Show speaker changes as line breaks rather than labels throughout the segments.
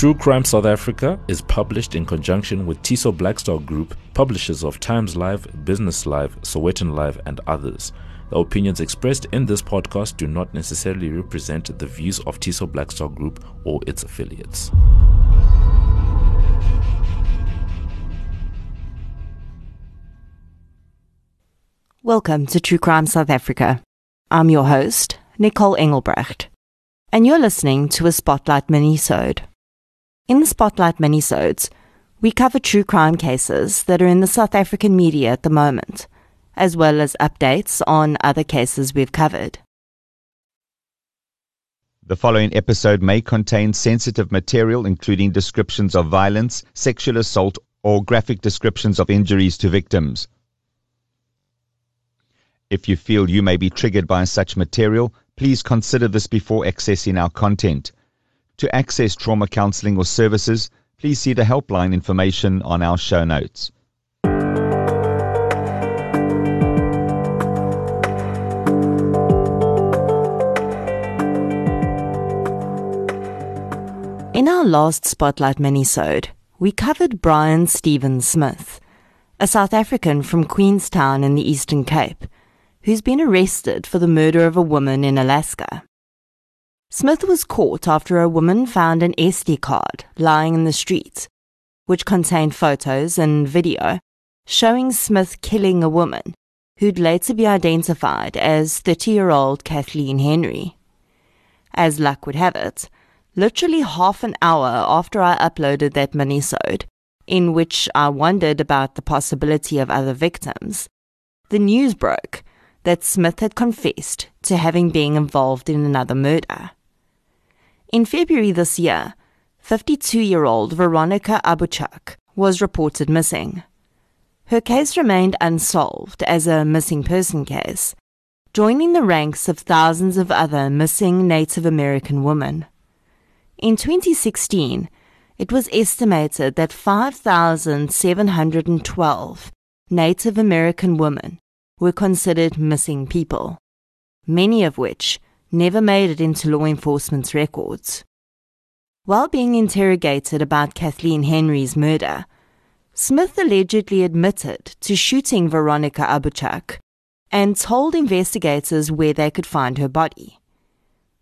True Crime South Africa is published in conjunction with Tiso Blackstar Group, publishers of Times Live, Business Live, Sowetan Live, and others. The opinions expressed in this podcast do not necessarily represent the views of Tiso Blackstar Group or its affiliates.
Welcome to True Crime South Africa. I'm your host, Nicole Engelbrecht, and you're listening to a Spotlight minisode. In the Spotlight minisodes, we cover true crime cases that are in the South African media at the moment, as well as updates on other cases we've covered.
The following episode may contain sensitive material, including descriptions of violence, sexual assault, or graphic descriptions of injuries to victims. If you feel you may be triggered by such material, please consider this before accessing our content. To access trauma counseling or services, please see the helpline information on our show notes.
In our last Spotlight minisode, we covered Brian Steven Smith, a South African from Queenstown in the Eastern Cape, who's been arrested for the murder of a woman in Alaska. Smith was caught after a woman found an SD card lying in the street, which contained photos and video showing Smith killing a woman who'd later be identified as 30 year old Kathleen Henry. As luck would have it, literally half an hour after I uploaded that minisode, in which I wondered about the possibility of other victims, the news broke that Smith had confessed to having been involved in another murder. In February this year, 52 year old Veronica Abouchuk was reported missing. Her case remained unsolved as a missing person case, joining the ranks of thousands of other missing Native American women. In 2016, it was estimated that 5,712 Native American women were considered missing people, many of which never made it into law enforcement's records. While being interrogated about Kathleen Henry's murder, Smith allegedly admitted to shooting Veronica Abouchuk and told investigators where they could find her body.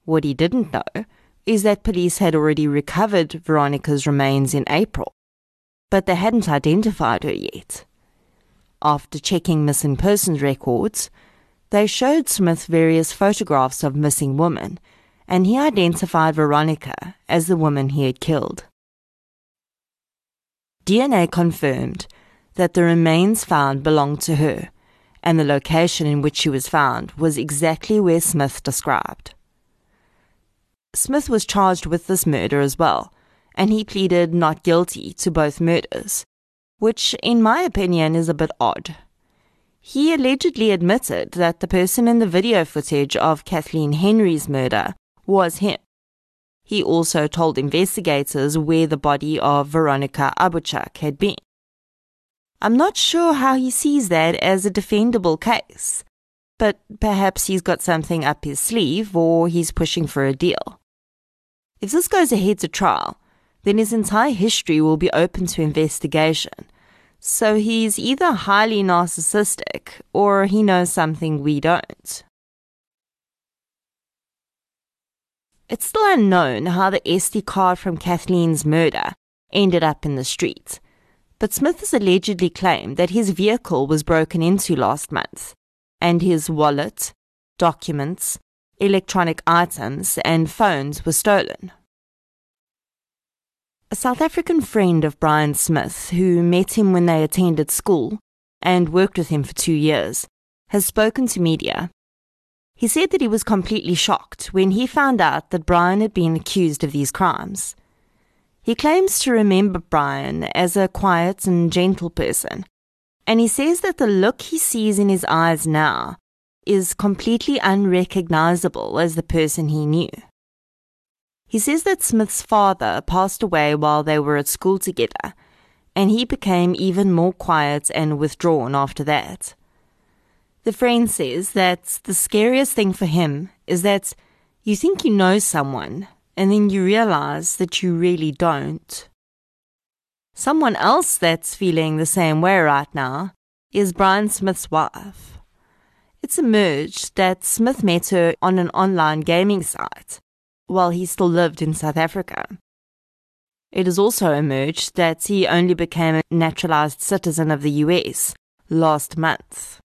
What he didn't know is that police had already recovered Veronica's remains in April, but they hadn't identified her yet. After checking missing persons records, they showed Smith various photographs of missing women, and he identified Veronica as the woman he had killed. DNA confirmed that the remains found belonged to her, and the location in which she was found was exactly where Smith described. Smith was charged with this murder as well, and he pleaded not guilty to both murders, which, in my opinion, is a bit odd. He allegedly admitted that the person in the video footage of Kathleen Henry's murder was him. He also told investigators where the body of Veronica Abouchuk had been. I'm not sure how he sees that as a defendable case, but perhaps he's got something up his sleeve or he's pushing for a deal. If this goes ahead to trial, then his entire history will be open to investigation so he's either highly narcissistic or he knows something we don't. It's still unknown how the SD card from Kathleen's murder ended up in the streets, but Smith has allegedly claimed that his vehicle was broken into last month, and his wallet, documents, electronic items, and phones were stolen. A South African friend of Brian Smith, who met him when they attended school and worked with him for two years, has spoken to media. He said that he was completely shocked when he found out that Brian had been accused of these crimes. He claims to remember Brian as a quiet and gentle person, and he says that the look he sees in his eyes now is completely unrecognizable as the person he knew. He says that Smith's father passed away while they were at school together, and he became even more quiet and withdrawn after that. The friend says that the scariest thing for him is that you think you know someone, and then you realize that you really don't. Someone else that's feeling the same way right now is Brian Smith's wife. It's emerged that Smith met her on an online gaming site while he still lived in South Africa. It has also emerged that he only became a naturalized citizen of the US last month.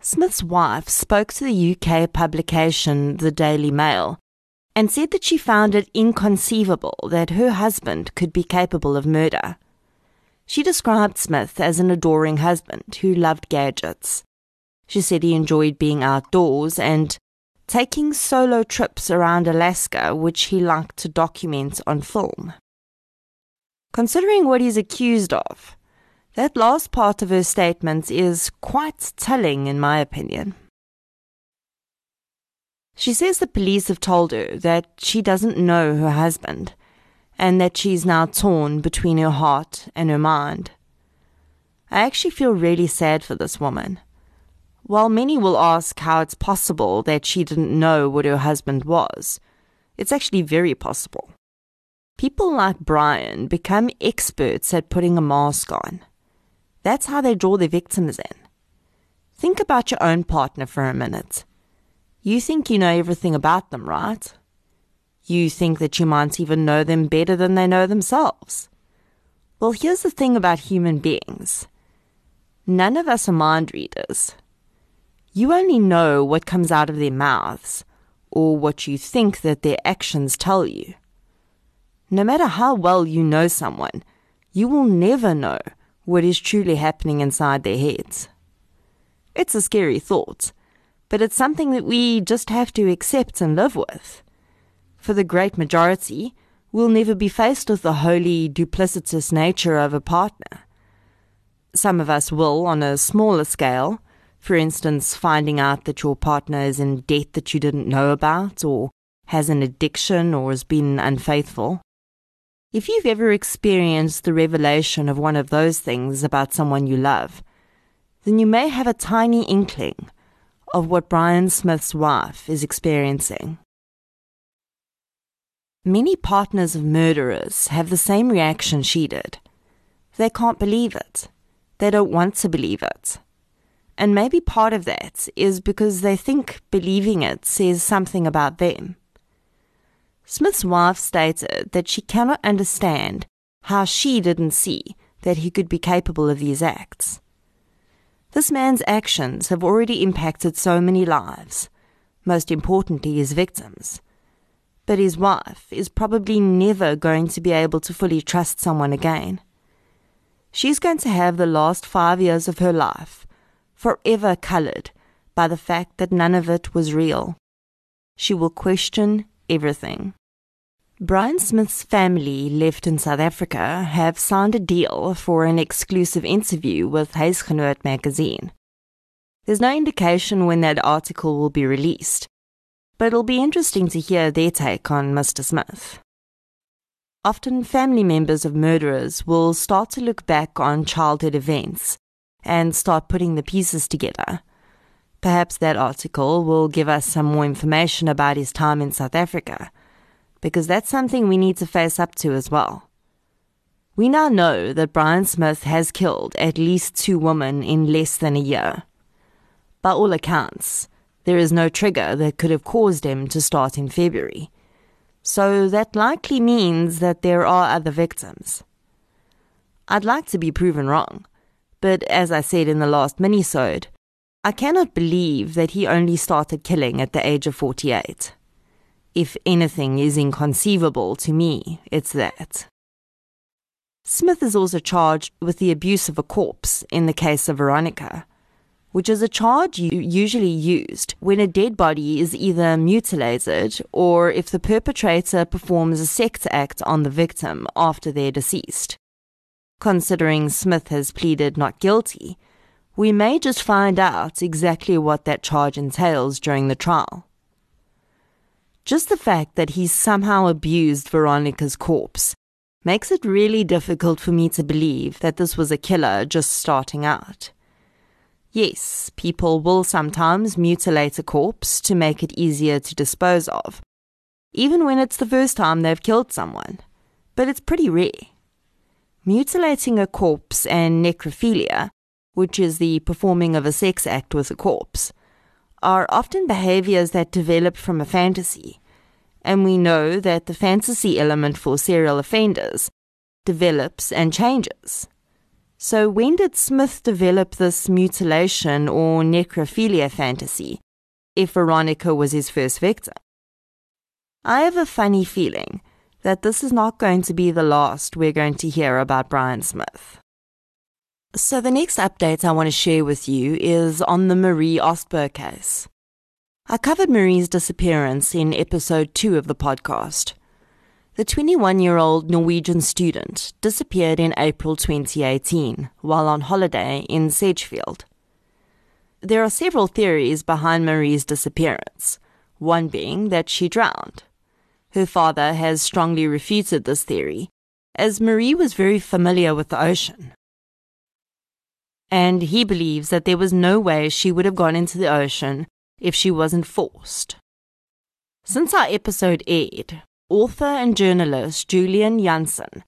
Smith's wife spoke to the UK publication The Daily Mail and said that she found it inconceivable that her husband could be capable of murder. She described Smith as an adoring husband who loved gadgets. She said he enjoyed being outdoors and taking solo trips around Alaska, which he liked to document on film. Considering what he's accused of, that last part of her statement is quite telling, in my opinion. She says the police have told her that she doesn't know her husband and that she's now torn between her heart and her mind. I actually feel really sad for this woman. While many will ask how it's possible that she didn't know what her husband was, it's actually very possible. People like Brian become experts at putting a mask on. That's how they draw their victims in. Think about your own partner for a minute. You think you know everything about them, right? You think that you might even know them better than they know themselves. Well, here's the thing about human beings none of us are mind readers. You only know what comes out of their mouths, or what you think that their actions tell you. No matter how well you know someone, you will never know what is truly happening inside their heads. It's a scary thought, but it's something that we just have to accept and live with. For the great majority, we'll never be faced with the wholly duplicitous nature of a partner. Some of us will on a smaller scale, for instance, finding out that your partner is in debt that you didn't know about, or has an addiction, or has been unfaithful. If you've ever experienced the revelation of one of those things about someone you love, then you may have a tiny inkling of what Brian Smith's wife is experiencing. Many partners of murderers have the same reaction she did. They can't believe it. They don't want to believe it. And maybe part of that is because they think believing it says something about them. Smith's wife stated that she cannot understand how she didn't see that he could be capable of these acts. This man's actions have already impacted so many lives, most importantly his victims. But his wife is probably never going to be able to fully trust someone again. She's going to have the last five years of her life forever coloured by the fact that none of it was real. She will question everything. Brian Smith's family left in South Africa have signed a deal for an exclusive interview with Huisgenoot magazine. There's no indication when that article will be released, but it'll be interesting to hear their take on Mr. Smith. Often, family members of murderers will start to look back on childhood events and start putting the pieces together. Perhaps that article will give us some more information about his time in South Africa because that's something we need to face up to as well. We now know that Brian Smith has killed at least two women in less than a year. By all accounts, there is no trigger that could have caused him to start in February. So that likely means that there are other victims. I'd like to be proven wrong, but as I said in the last mini-sode, I cannot believe that he only started killing at the age of 48. If anything is inconceivable to me, it's that. Smith is also charged with the abuse of a corpse in the case of Veronica, which is a charge usually used when a dead body is either mutilated or if the perpetrator performs a sex act on the victim after they're deceased. Considering Smith has pleaded not guilty, we may just find out exactly what that charge entails during the trial. Just the fact that he somehow abused Veronica's corpse makes it really difficult for me to believe that this was a killer just starting out. Yes, people will sometimes mutilate a corpse to make it easier to dispose of, even when it's the first time they've killed someone. But it's pretty rare. Mutilating a corpse and necrophilia, which is the performing of a sex act with a corpse, are often behaviors that develop from a fantasy, and we know that the fantasy element for serial offenders develops and changes. So, when did Smith develop this mutilation or necrophilia fantasy, if Veronica was his first victim? I have a funny feeling that this is not going to be the last we're going to hear about Brian Smith. So, the next update I want to share with you is on the Marie Ostberg case. I covered Marie's disappearance in episode 2 of the podcast. The 21 year old Norwegian student disappeared in April 2018 while on holiday in Sedgefield. There are several theories behind Marie's disappearance, one being that she drowned. Her father has strongly refuted this theory, as Marie was very familiar with the ocean. And he believes that there was no way she would have gone into the ocean if she wasn't forced. Since our episode aired, author and journalist Julian Jansen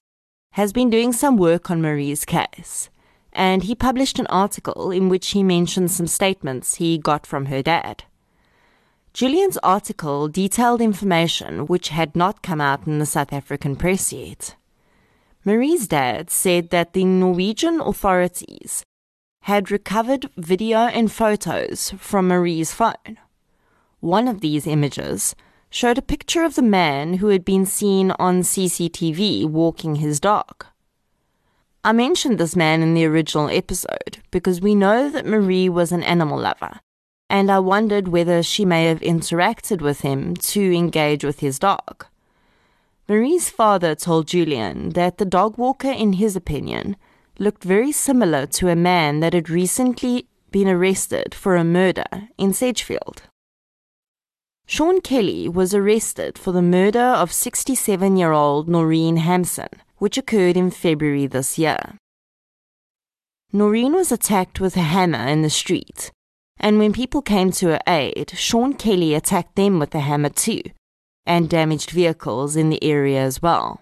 has been doing some work on Marie's case, and he published an article in which he mentioned some statements he got from her dad. Julian's article detailed information which had not come out in the South African press yet. Marie's dad said that the Norwegian authorities had recovered video and photos from Marie's phone. One of these images showed a picture of the man who had been seen on CCTV walking his dog. I mentioned this man in the original episode because we know that Marie was an animal lover, and I wondered whether she may have interacted with him to engage with his dog. Marie's father told Julian that the dog walker, in his opinion, looked very similar to a man that had recently been arrested for a murder in Sedgefield. Sean Kelly was arrested for the murder of 67 year old Noreen Hampson, which occurred in February this year. Noreen was attacked with a hammer in the street, and when people came to her aid, Sean Kelly attacked them with a hammer too, and damaged vehicles in the area as well.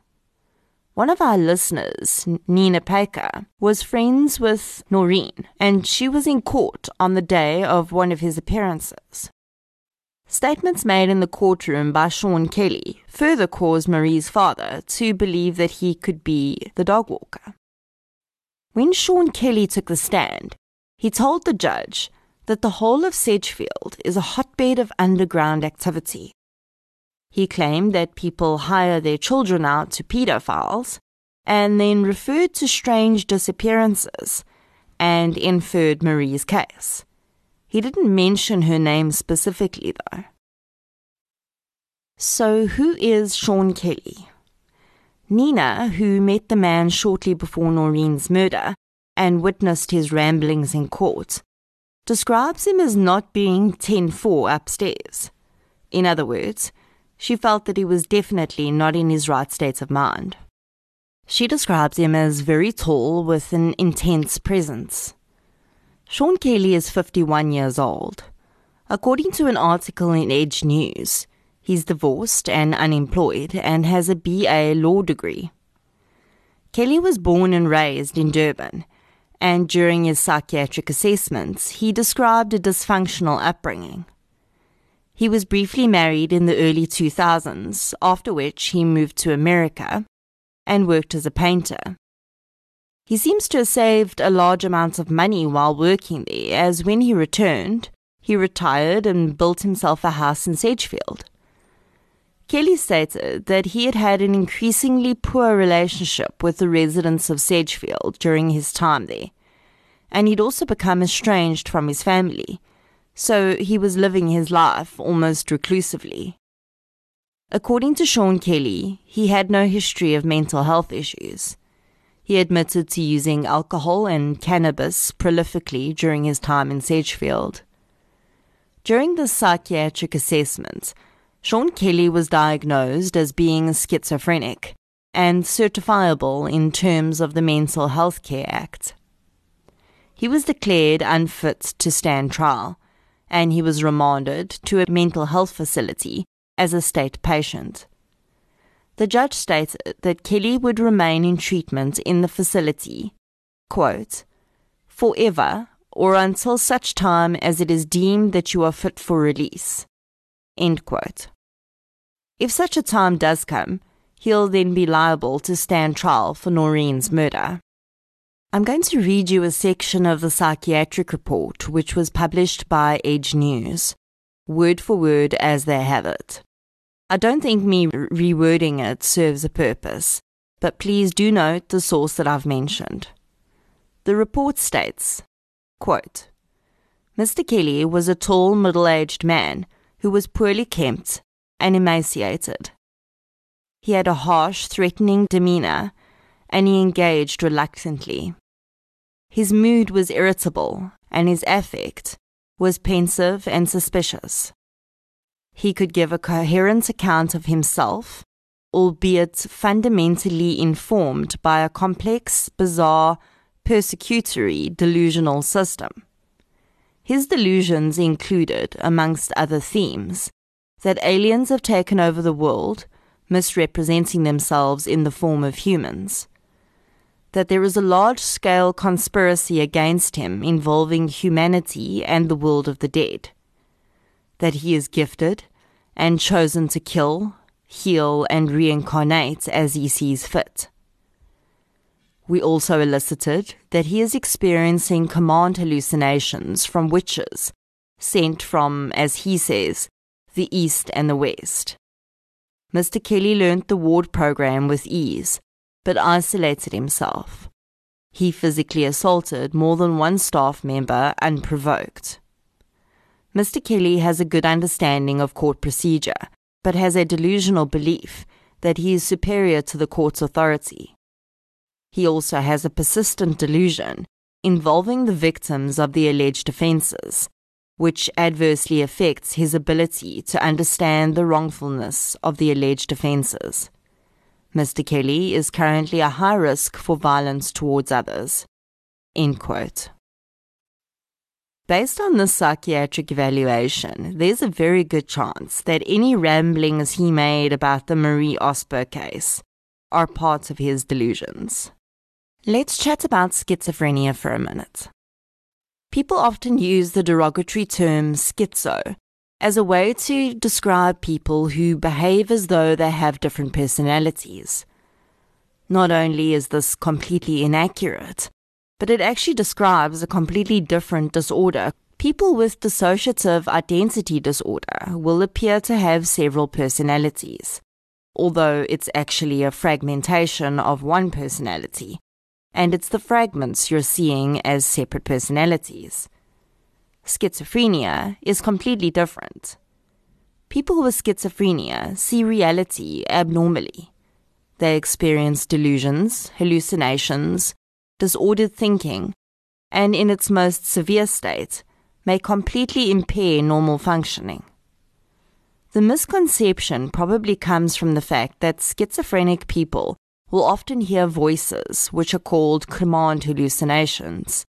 One of our listeners, Nina Paker, was friends with Noreen, and she was in court on the day of one of his appearances. Statements made in the courtroom by Sean Kelly further caused Marie's father to believe that he could be the dog walker. When Sean Kelly took the stand, he told the judge that the whole of Sedgefield is a hotbed of underground activity. He claimed that people hire their children out to pedophiles and then referred to strange disappearances and inferred Marie's case. He didn't mention her name specifically, though. So, who is Sean Kelly? Nina, who met the man shortly before Noreen's murder and witnessed his ramblings in court, describes him as not being 10 4 upstairs. In other words, she felt that he was definitely not in his right state of mind. She describes him as very tall with an intense presence. Sean Kelly is 51 years old. According to an article in Edge News, he's divorced and unemployed and has a BA law degree. Kelly was born and raised in Durban, and during his psychiatric assessments, he described a dysfunctional upbringing. He was briefly married in the early 2000s, after which he moved to America and worked as a painter. He seems to have saved a large amount of money while working there, as when he returned, he retired and built himself a house in Sedgefield. Kelly stated that he had had an increasingly poor relationship with the residents of Sedgefield during his time there, and he'd also become estranged from his family, so he was living his life almost reclusively. According to Sean Kelly, he had no history of mental health issues. He admitted to using alcohol and cannabis prolifically during his time in Sedgefield. During the psychiatric assessment, Sean Kelly was diagnosed as being schizophrenic and certifiable in terms of the Mental Health Care Act. He was declared unfit to stand trial, and he was remanded to a mental health facility as a state patient. The judge stated that Kelly would remain in treatment in the facility, quote, forever or until such time as it is deemed that you are fit for release. End quote. If such a time does come, he'll then be liable to stand trial for Noreen's murder. I'm going to read you a section of the psychiatric report which was published by Edge News, word for word as they have it. I don't think me rewording it serves a purpose, but please do note the source that I've mentioned. The report states, quote, Mr. Kelly was a tall, middle-aged man who was poorly kempt and emaciated. He had a harsh, threatening demeanor and he engaged reluctantly. His mood was irritable, and his affect was pensive and suspicious. He could give a coherent account of himself, albeit fundamentally informed by a complex, bizarre, persecutory delusional system. His delusions included, amongst other themes, that aliens have taken over the world, misrepresenting themselves in the form of humans that there is a large scale conspiracy against him involving humanity and the world of the dead, that he is gifted and chosen to kill, heal, and reincarnate as he sees fit. We also elicited that he is experiencing command hallucinations from witches sent from, as he says, the East and the West. Mr. Kelly learnt the ward program with ease but isolated himself. He physically assaulted more than one staff member unprovoked. Mr. Kelly has a good understanding of court procedure, but has a delusional belief that he is superior to the court's authority. He also has a persistent delusion involving the victims of the alleged offences, which adversely affects his ability to understand the wrongfulness of the alleged offences. Mr. Kelly is currently a high risk for violence towards others. End quote. Based on this psychiatric evaluation, there's a very good chance that any ramblings he made about the Marie Ostberg case are part of his delusions. Let's chat about schizophrenia for a minute. People often use the derogatory term schizo as a way to describe people who behave as though they have different personalities. Not only is this completely inaccurate, but it actually describes a completely different disorder. People with dissociative identity disorder will appear to have several personalities, although it's actually a fragmentation of one personality, and it's the fragments you're seeing as separate personalities schizophrenia is completely different. People with schizophrenia see reality abnormally. They experience delusions, hallucinations, disordered thinking, and in its most severe state, may completely impair normal functioning. The misconception probably comes from the fact that schizophrenic people will often hear voices which are called command hallucinations,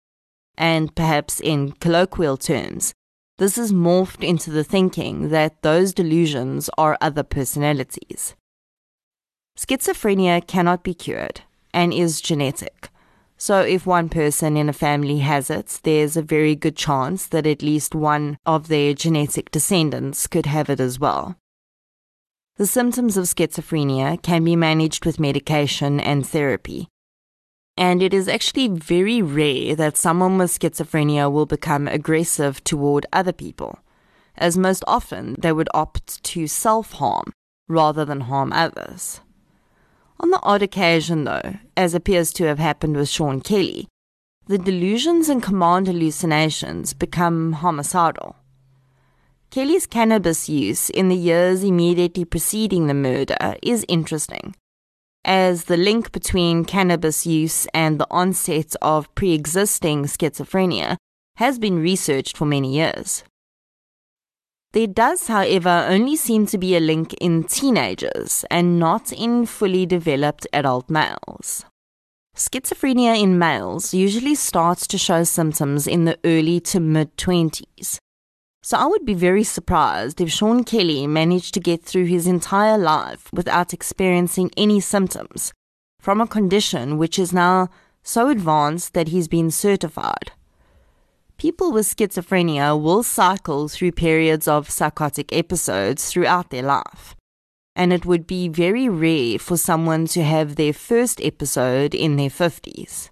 and perhaps in colloquial terms, this is morphed into the thinking that those delusions are other personalities. Schizophrenia cannot be cured and is genetic. So, if one person in a family has it, there's a very good chance that at least one of their genetic descendants could have it as well. The symptoms of schizophrenia can be managed with medication and therapy, and it is actually very rare that someone with schizophrenia will become aggressive toward other people, as most often they would opt to self harm rather than harm others. On the odd occasion, though, as appears to have happened with Sean Kelly, the delusions and command hallucinations become homicidal. Kelly's cannabis use in the years immediately preceding the murder is interesting as the link between cannabis use and the onset of pre existing schizophrenia has been researched for many years. There does, however, only seem to be a link in teenagers and not in fully developed adult males. Schizophrenia in males usually starts to show symptoms in the early to mid 20s, So I would be very surprised if Sean Kelly managed to get through his entire life without experiencing any symptoms from a condition which is now so advanced that he's been certified. People with schizophrenia will cycle through periods of psychotic episodes throughout their life, and it would be very rare for someone to have their first episode in their 50s.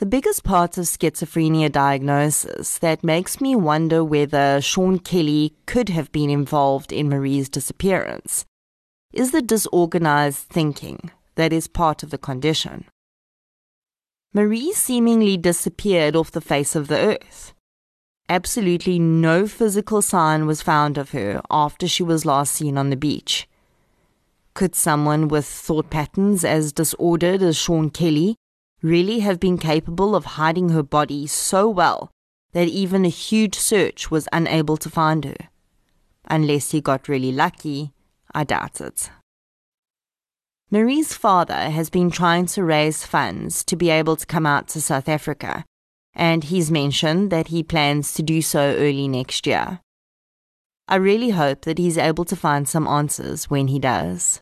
The biggest part of schizophrenia diagnosis that makes me wonder whether Sean Kelly could have been involved in Marie's disappearance is the disorganized thinking that is part of the condition. Marie seemingly disappeared off the face of the earth. Absolutely no physical sign was found of her after she was last seen on the beach. Could someone with thought patterns as disordered as Sean Kelly really have been capable of hiding her body so well that even a huge search was unable to find her. Unless he got really lucky, I doubt it. Marie's father has been trying to raise funds to be able to come out to South Africa, and he's mentioned that he plans to do so early next year. I really hope that he's able to find some answers when he does.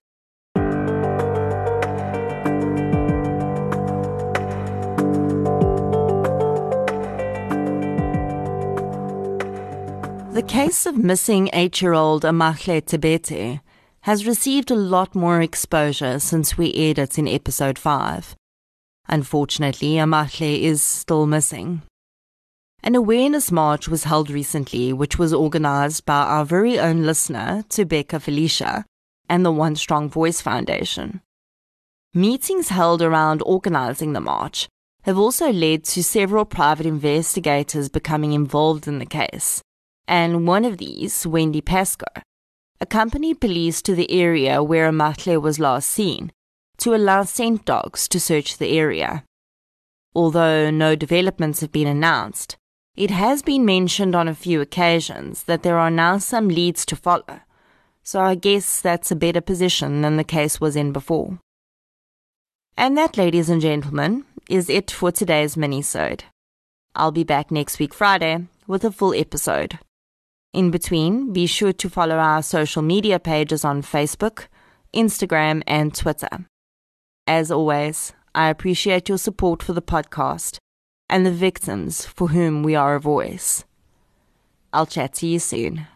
The case of missing eight year old Amahle Thabethe has received a lot more exposure since we aired it in episode 5. Unfortunately, Amahle is still missing. An awareness march was held recently, which was organized by our very own listener, Tubeka Felicia, and the One Strong Voice Foundation. Meetings held around organizing the march have also led to several private investigators becoming involved in the case and one of these, Wendy Pasco, accompanied police to the area where Amahle was last seen to allow scent dogs to search the area. Although no developments have been announced, it has been mentioned on a few occasions that there are now some leads to follow, so I guess that's a better position than the case was in before. And that, ladies and gentlemen, is it for today's mini-sode. I'll be back next week Friday with a full episode. In between, be sure to follow our social media pages on Facebook, Instagram, and Twitter. As always, I appreciate your support for the podcast and the victims for whom we are a voice. I'll chat to you soon.